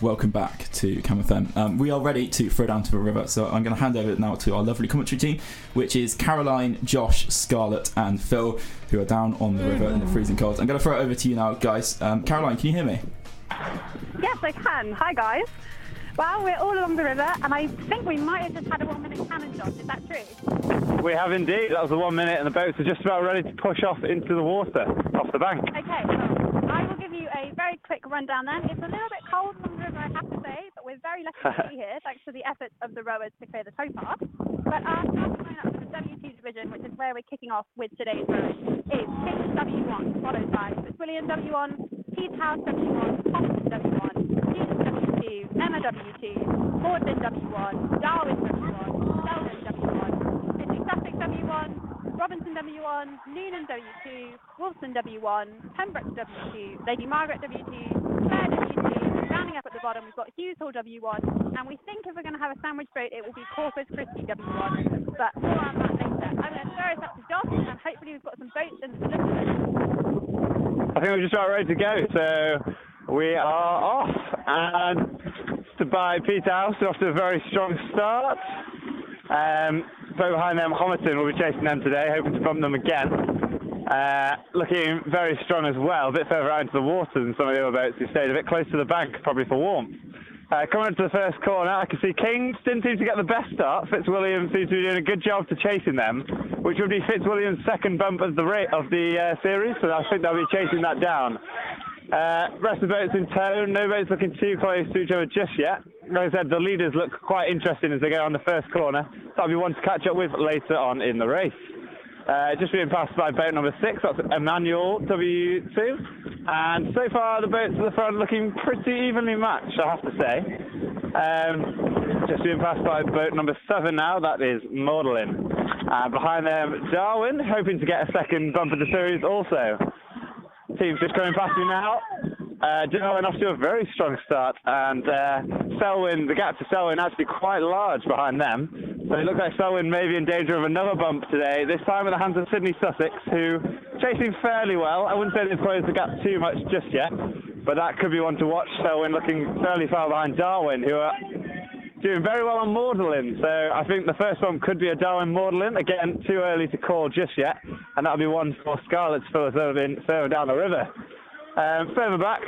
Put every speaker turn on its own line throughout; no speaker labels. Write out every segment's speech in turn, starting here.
Welcome back to Cam Um, we are ready to throw down to the river, so I'm going to hand over now to our lovely commentary team, which is Caroline, Josh, Scarlett, and Phil, who are down on the river in the freezing cold. I'm going to throw it over to you now, guys. Um, Caroline, can you hear me?
Yes, I can. Hi, guys. Well, we're all along the river, and I think we might have just had a one-minute cannon shot. Is that true?
We have indeed. That was the one minute, and the boats are just about ready to push off into the water, off the bank.
Okay, well, I will give you a very quick rundown then. It's a little bit cold along the river, I have to say, but we're very lucky to be here, thanks to the efforts of the rowers to clear the towpath. But our starting lineup for the W2 division, which is where we're kicking off with today's race, is Kings W1, followed by Fitzwilliam W1, Peterhouse W1, Homerton W1, Jesus W2, Emma W2, Magdalene W1, Darwin W1, Selwyn W1, Sidney Sussex W1, Robinson W1, Newnham W2, Wolfson W1, Pembroke W2, Lady Margaret W2, Clare W2, rounding up at the bottom we've got Hughes Hall W1, and we think if we're going to have a sandwich boat it will be Corpus Christi W1, but more on that later. I'm going to throw us up to Josh, and hopefully we've got some boats and some listeners.
I think we're just about ready to go, so we are off. And to buy Peterhouse, they're off to a very strong start. Um, boat behind them, Homerton, will be chasing them today, hoping to bump them again. Uh, looking very strong as well, a bit further out into the water than some of the other boats who stayed a bit close to the bank, probably for warmth. Uh, coming into the first corner, I can see Kings didn't seem to get the best start. Fitzwilliam seems to be doing a good job to chasing them, which would be Fitzwilliam's second bump of the rate of the uh, series, so I think they'll be chasing that down. Uh, rest of the boats in tow. No boats looking too close to each other just yet. Like I said, the leaders look quite interesting as they go on the first corner. That'll be one to catch up with later on in the race. Uh, just being passed by boat number six, that's Emmanuel W2. And so far, the boats at the front looking pretty evenly matched, I have to say. Um, just being passed by boat number seven now, that is Magdalene. Uh, behind them, Darwin, hoping to get a second bump of the series also. Team's just coming past me now. Uh, Darwin off to a very strong start, and uh, Selwyn, the gap to Selwyn actually quite large behind them. So it looks like Selwyn may be in danger of another bump today, this time at the hands of Sidney Sussex, who chasing fairly well. I wouldn't say they've closed the gap too much just yet, but that could be one to watch. Selwyn looking fairly far behind Darwin, who are doing very well on Magdalene. So I think the first one could be a Darwin Magdalene. Again, too early to call just yet, and that'll be one for fill us further down the river. Um, further back,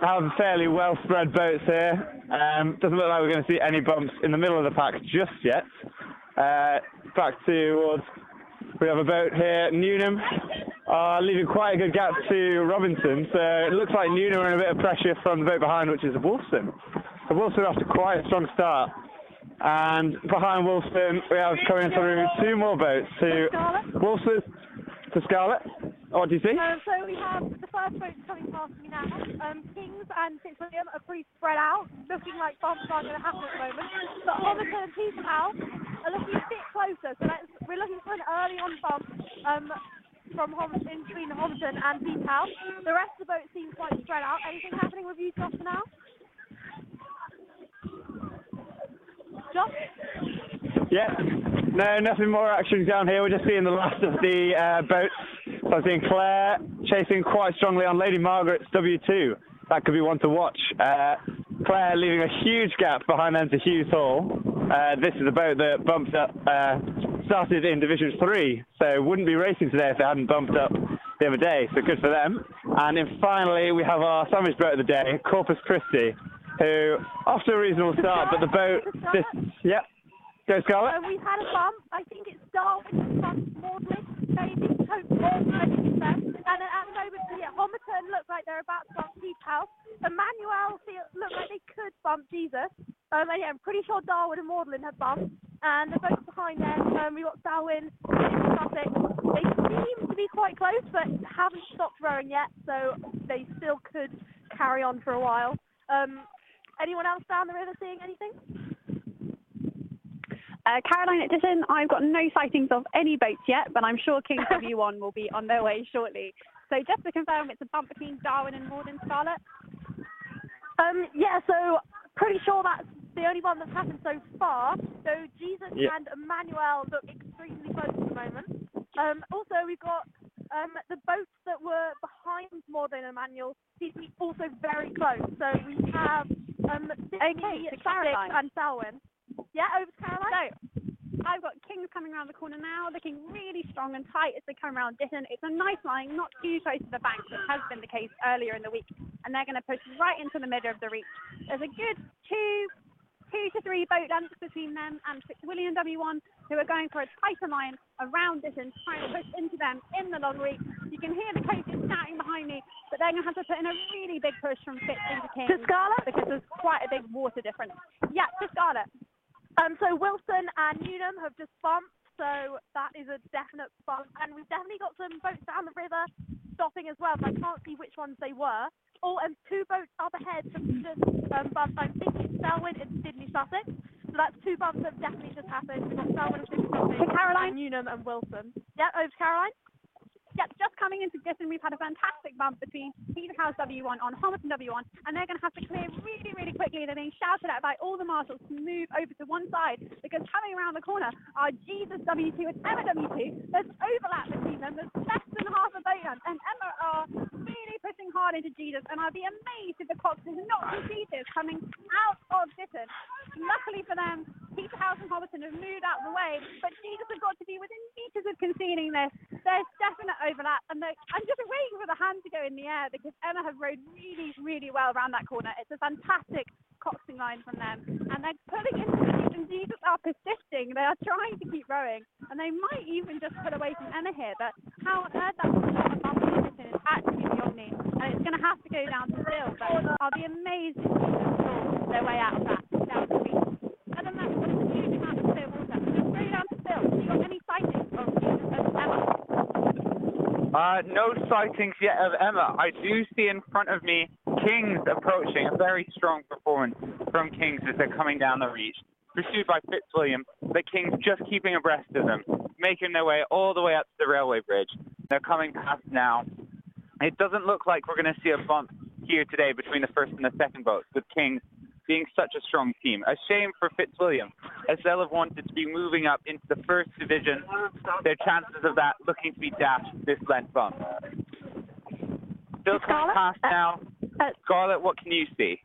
have fairly well spread boats here. Um, doesn't look like we're going to see any bumps in the middle of the pack just yet. Uh, back towards, we have a boat here, Newnham, uh, leaving quite a good gap to Robinson. So it looks like Newnham are in a bit of pressure from the boat behind, which is Wolfson. So Wolfson after quite a strong start. And behind Wolfson, we have coming through two more boats to Wolfson, to Scarlett. What do you see?
Um, so we have the first boat coming past me now. Um, Kings and Fitzwilliam are pretty spread out, looking like bumps aren't going to happen at the moment. But Homerton and Peterhouse are looking a bit closer, so we're looking for an early on bump um, from Homerton, in between Homerton and Peterhouse. The rest of the boats seem quite spread out. Anything happening with you, Josh, for now? Josh?
Yeah. No, nothing more action down here. We're just seeing the last of the uh, boats. So I'm seeing Clare chasing quite strongly on Lady Margaret's W2. That could be one to watch. Uh, Clare leaving a huge gap behind them to Hughes Hall. Uh, this is a boat that bumped up, uh, started in Division 3, so wouldn't be racing today if they hadn't bumped up the other day, so good for them. And then finally, we have our sandwich boat of the day, Corpus Christi, who, to a reasonable start, but the boat, this, yeah, go Scarlett.
Um, we've had a bump. I think it's Darwin bump Magdalene, maybe Hope Morgan, I think it's them. And then at the moment, yeah, Homerton looks like they're about to bump Peterhouse. Emmanuel feel, look like they could bump Jesus. Um, and yeah, I'm pretty sure Darwin and Magdalene have bumped. And the boats behind them, um, we've got Selwyn, Sussex. They seem to be quite close, but haven't stopped rowing yet, so they still could carry on for a while. Um, anyone else down the river seeing anything?
Uh, Caroline Edition, I've got no sightings of any boats yet, but I'm sure Kings W1 will be on their way shortly. So just to confirm, it's a bump between Darwin and Magdalene Scarlett.
Um, yeah, so pretty sure that's the only one that's happened so far. So Jesus
Yeah.
and Emmanuel look extremely close at the moment. Um, also, we've got um, the boats that were behind Magdalene and Emmanuel seem to be also very close. So we have Um,
Okay, to Caroline.
and Selwyn. Yeah, over to Caroline.
So, I've got Kings coming around the corner now, looking really strong and tight as they come around Ditton. It's a nice line, not too close to the bank, which has been the case earlier in the week, and they're going to push right into the middle of the reach. There's a good two, two to three boat lengths between them and Fitzwilliam W1, who are going for a tighter line around Ditton, trying to push into them in the long reach. You can hear the coaches shouting behind me, but they're going to have to put in a really big push from Fitz into Kings
To Scarlett?
because there's quite a big water difference. Yeah, to Scarlett.
Um, so Wolfson and Newnham have just bumped, so that is a definite bump. And we've definitely got some boats down the river stopping as well, but I can't see which ones they were. Oh, and two boats up ahead have just um, bumped. I'm thinking Selwyn and Sidney Sussex. So that's two bumps that have definitely just happened. We've got Selwyn and Sidney Sussex.
To Caroline.
And Newnham and Wolfson. Yeah, over to Caroline.
Yep, just coming into Ditton, we've had a fantastic bump between Peterhouse W1 on Homerton W1, and they're going to have to clear really, really quickly. They're being shouted at by all the marshals to move over to one side because coming around the corner are Jesus W2 and Emma W2. There's overlap between them. There's less than half a boat and Emma are really pushing hard into Jesus, and I'd be amazed if the Cox is not completed coming out of Ditton. Luckily for them, Peterhouse and Homerton have moved out of the way, but Jesus have got to be within meters of conceding this. There's definite overlap, and I'm just waiting for the hand to go in the air because Emma have rowed really, really well around that corner. It's a fantastic coxing line from them, and they're pulling into the and Jesus are persisting. They are trying to keep rowing, and they might even just pull away from Emma here, but how on earth bump position is actually beyond me, and it's going to have to go down to Phil, but I'll be amazed if pull their way out of that, down to me. Other than that, we've got a huge amount of clear water. Just go down to Phil. Have you got any sightings of Jesus and Emma?
Uh, no sightings yet of Emma. I do see in front of me Kings approaching. A very strong performance from Kings as they're coming down the reach. Pursued by Fitzwilliam, the Kings just keeping abreast of them, making their way all the way up to the railway bridge. They're coming past now. It doesn't look like we're going to see a bump here today between the first and the second boats, with Kings being such a strong team. A shame for Fitzwilliam, as they'll have wanted to be moving up into the first division. Their chances of that looking to be dashed this length bump.
Scarlett?
past now.
Uh,
Scarlett, what can you see?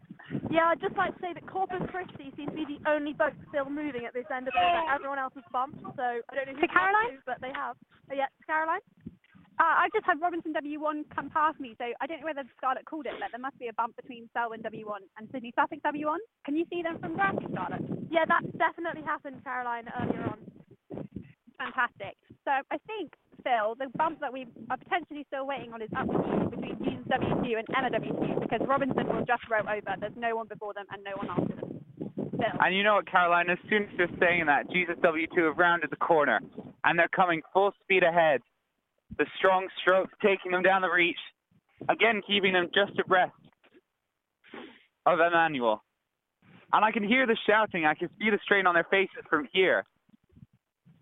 Yeah, I'd just like to say that Corpus Christi seems to be the only boat still moving at this end of the river. Everyone else has bumped, so I don't know who
To Caroline?
to, but they have. Oh, yeah, Caroline?
Uh, I've just had Robinson W1 come past me, so I don't know whether Scarlett called it, but there must be a bump between Selwyn W1 and Sidney Sussex W1. Can you see them from Grafton, Scarlett?
Yeah, that definitely happened, Caroline, earlier on.
Fantastic. So I think, Phil, the bump that we are potentially still waiting on is up between Jesus W2 and Emma W2 because Robinson will just row over. There's no one before them and no one after them. Phil.
And you know what, Caroline? As soon as you're saying that, Jesus W2 have rounded the corner, and they're coming full speed ahead. The strong strokes taking them down the reach, again keeping them just abreast of Emmanuel. And I can hear the shouting. I can see the strain on their faces from here.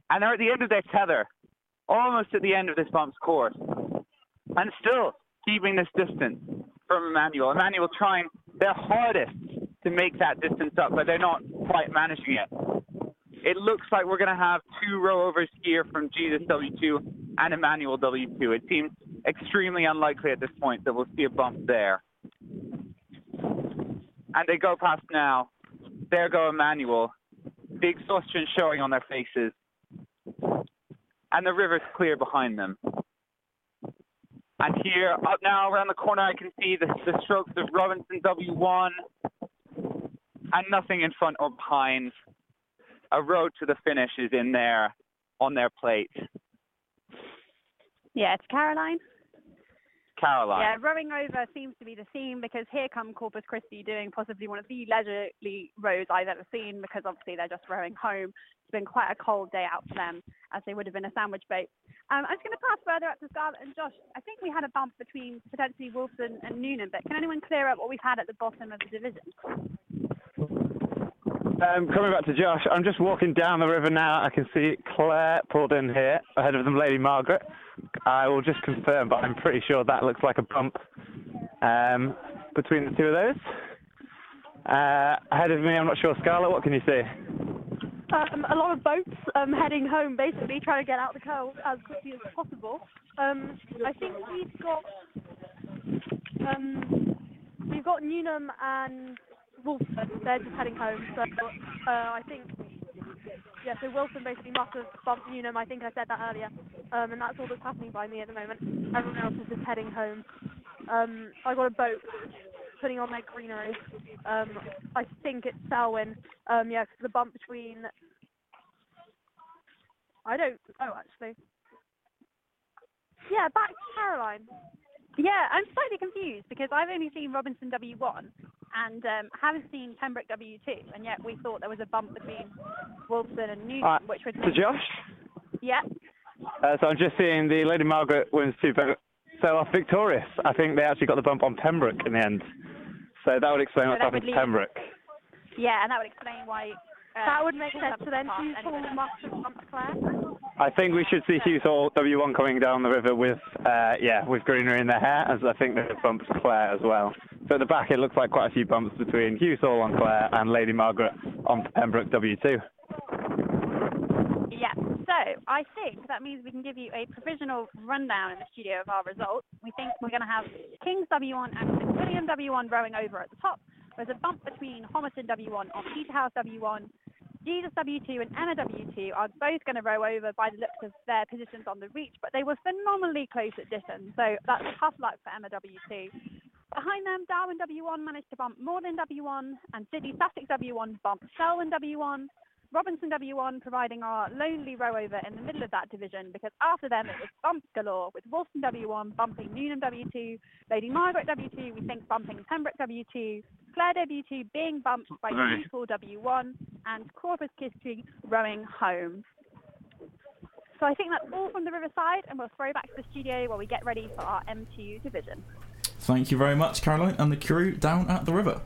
And they're at the end of their tether, almost at the end of this bump's course, and still keeping this distance from Emmanuel. Emmanuel trying their hardest to make that distance up, but they're not quite managing it. It looks like we're going to have two rowovers here from Jesus W2 and Emmanuel W2. It seems extremely unlikely at this point that we'll see a bump there. And they go past now. There go Emmanuel. The exhaustion showing on their faces. And the river's clear behind them. And here, up now around the corner, I can see the, the strokes of Robinson W1 and nothing in front or behind. A road to the finish is in there on their plate.
Yeah, it's Caroline.
Caroline.
Yeah, rowing over seems to be the theme because here come Corpus Christi doing possibly one of the leisurely rows I've ever seen because obviously they're just rowing home. It's been quite a cold day out for them as they would have been a sandwich boat. Um, I was going to pass further up to Scarlett and Josh. I think we had a bump between potentially Wolfson and Newnham, but can anyone clear up what we've had at the bottom of the division?
Um, coming back to Josh, I'm just walking down the river now. I can see Clare pulled in here ahead of them, Lady Margaret. I will just confirm, but I'm pretty sure that looks like a bump um, between the two of those. Uh, ahead of me, I'm not sure. Scarlett, what can you see?
Um, a lot of boats um, heading home, basically trying to get out the cold as quickly as possible. Um, I think we've got um, we've got Newnham and Wolfson. They're just heading home. So uh, I think, yeah, so Wolfson basically must have bumped Newnham. I think I said that earlier. Um, and that's all that's happening by me at the moment. Everyone else is just heading home. Um, I got a boat putting on their greenery. Um, I think it's Selwyn. Um, yeah, 'cause the bump between. I don't know actually. Yeah, back to Caroline.
Yeah, I'm slightly confused because I've only seen Robinson W1 and um, haven't seen Pembroke W2, and yet we thought there was a bump between Wolfson and Newnham,
Uh,
which would
To
make
Josh.
yeah.
Uh, so I'm just seeing the Lady Margaret Women's Two boat sail off victorious. I think they actually got the bump on Pembroke in the end. So that would explain
So
what's happened to Pembroke.
Yeah, and that would explain why. Uh,
That would make sense.
hasn't
So then
passed
Hughes
anybody.
Hall must have bumped Clare.
I think we should see Hughes Hall W1 coming down the river with, uh, yeah, with greenery in their hair, as I think they've bumped Clare as well. So at the back, it looks like quite a few bumps between Hughes Hall on Clare and Lady Margaret on Pembroke W2.
So I think that means we can give you a provisional rundown in the studio of our results. We think we're going to have Kings W1 and William W1 rowing over at the top. There's a bump between Homerton W1 on Peterhouse W1. Jesus W2 and Emma W2 are both going to row over by the looks of their positions on the reach, but they were phenomenally close at Ditton, so that's tough luck for Emma W2. Behind them, Darwin W1 managed to bump Magdalene W1, and Sidney Sussex W1 bumped Selwyn W1. Robinson W1 providing our lonely row over in the middle of that division because after them it was bumps galore with Wolfson W1 bumping Newnham W2, Lady Margaret W2 we think bumping Pembroke W2, Clare W2 being bumped by
Right.
Hughes Hall W1 and Corpus Christi rowing home. So I think that's all from the Riverside and we'll throw back to the studio while we get ready for our M2 division.
Thank you very much, Caroline, and the crew down at the river.